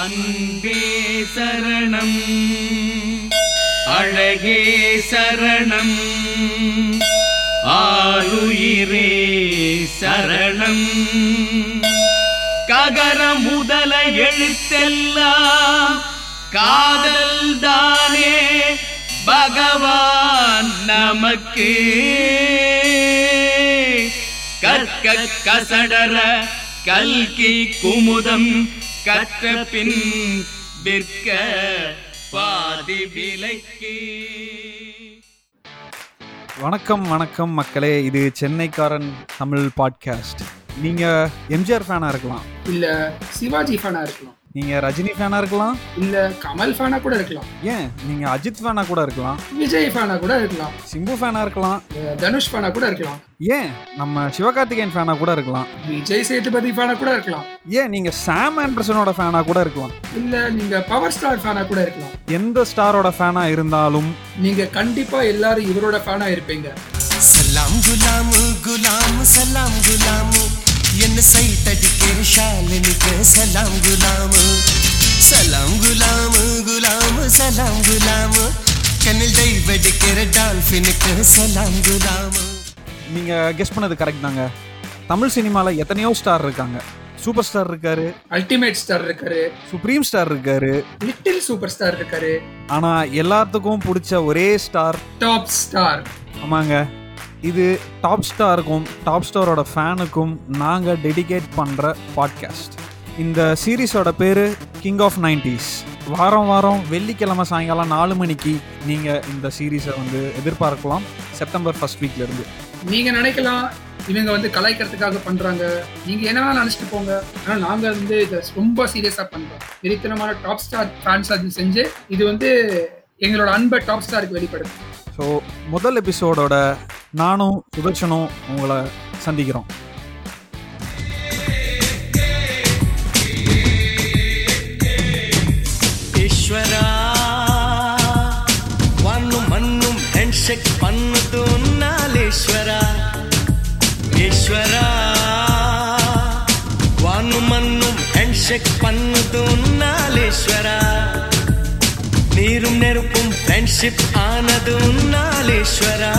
அன்பே சரணம். அழகே சரணம். ஆளுயிரே சரணம். ககர முதல எழுத்தெல்லாம் காதல் தானே பகவான் நமக்கு. கற்க கசடர கல்கி குமுதம் கற்ற பின் விற்க பாதி விலைக்கு. வணக்கம் வணக்கம் மக்களே. இது சென்னைக்காரன் தமிழ் பாட்காஸ்ட் நீங்க எம்ஜிஆர் ஃபேனா இருக்கலாம். இல்ல சிவாஜி ஃபேனா இருக்கலாம். நீங்க ரஜினி ஃபேனா இருக்கலாம்? இல்ல கமல் ஃபேனா கூட இருக்கலாம். ஏன்? நீங்க அஜித் ஃபேனா கூட இருக்கலாம். விஜய் ஃபேனா கூட இருக்கலாம். சிம்பு ஃபேனா இருக்கலாம். தனுஷ் ஃபேனா கூட இருக்கலாம். ஏன்? நம்ம சிவகார்த்திகேயன் ஃபேனா கூட இருக்கலாம். விஜய் சேதுபதி ஃபேனா கூட இருக்கலாம். ஏன்? நீங்க சாம் ஆண்டர்சனோட ஃபேனா கூட இருக்கலாம். இல்ல நீங்க பவர் ஸ்டார் ஃபேனா கூட இருக்கலாம். எந்த ஸ்டாரோட ஃபேனா இருந்தாலும். நீங்க கண்டிப்பா எல்லாரும் இவரோட ஃபேனா இருப்பீங்க. சலாம் குலாம் குலாம் சலாம் குலாம். என்ன சைத்தடிக்கிற ஷாலினிக்கு சலாம் குலாம். சலாம் குலாம் குலாம் சலாம் குலாம். கண்ணில் டை வெடிக்கிற டால்ஃபினுக்கு சலாம் குலாம். நீங்க கெஸ் பண்ணது கரெக்ட் தாங்க. தமிழ் சினிமால எத்தனையோ ஸ்டார் இருக்காங்க. சூப்பர் ஸ்டார் இருக்காரு. அல்டிமேட் ஸ்டார் இருக்காரு. சுப்ரீம் ஸ்டார் இருக்காரு. லிட்டில் சூப்பர் ஸ்டார் இருக்காரு. ஆனா எல்லாத்துக்கும் பிடிச்ச ஒரே ஸ்டார் டாப் ஸ்டார் ஆமாங்க. இது டாப் ஸ்டாருக்கும் டாப் ஸ்டாரோட ஃபேனுக்கும் நாங்கள் டெடிகேட் பண்ணுற பாட்காஸ்ட் இந்த சீரீஸோட பேர் கிங் ஆஃப் நைன்டிஸ் வாரம் வாரம் வெள்ளிக்கிழமை சாயங்காலம் நாலு மணிக்கு நீங்கள் இந்த சீரீஸை வந்து எதிர்பார்க்கலாம். செப்டம்பர் ஃபர்ஸ்ட் வீக்லேருந்து நீங்க நினைக்கலாம் இவங்க வந்து கலாய்க்கிறதுக்காக பண்றாங்க. நீங்க என்ன வேணாலும் நினைச்சிட்டு போங்க. ஆனா நாங்க வந்து இதை ரொம்ப சீரியஸா பண்றோம். வெறித்தனமான டாப் ஸ்டார் ஃபேன்ஸ் அது செஞ்சு இது வந்து எங்களோட அன்பை டாப் ஸ்டாருக்கு வெளிப்படுது ஸோ முதல் எபிசோடோட நானும் சுதர்ஷனும் உங்களை சந்திக்கிறோம். ஈஸ்வரா வானும் மண்ணும் ஹேண்ட்ஷேக் பண்ணுது நாளேஸ்வரா ஈஸ்வரா. வானும் மண்ணும் ஹேண்ட்ஷேக் பண்ணுது நாளேஸ்வரா நீரும் நெருப்பும் ஃப்ரெண்ட்ஷிப் ஆனது நாளேஸ்வரா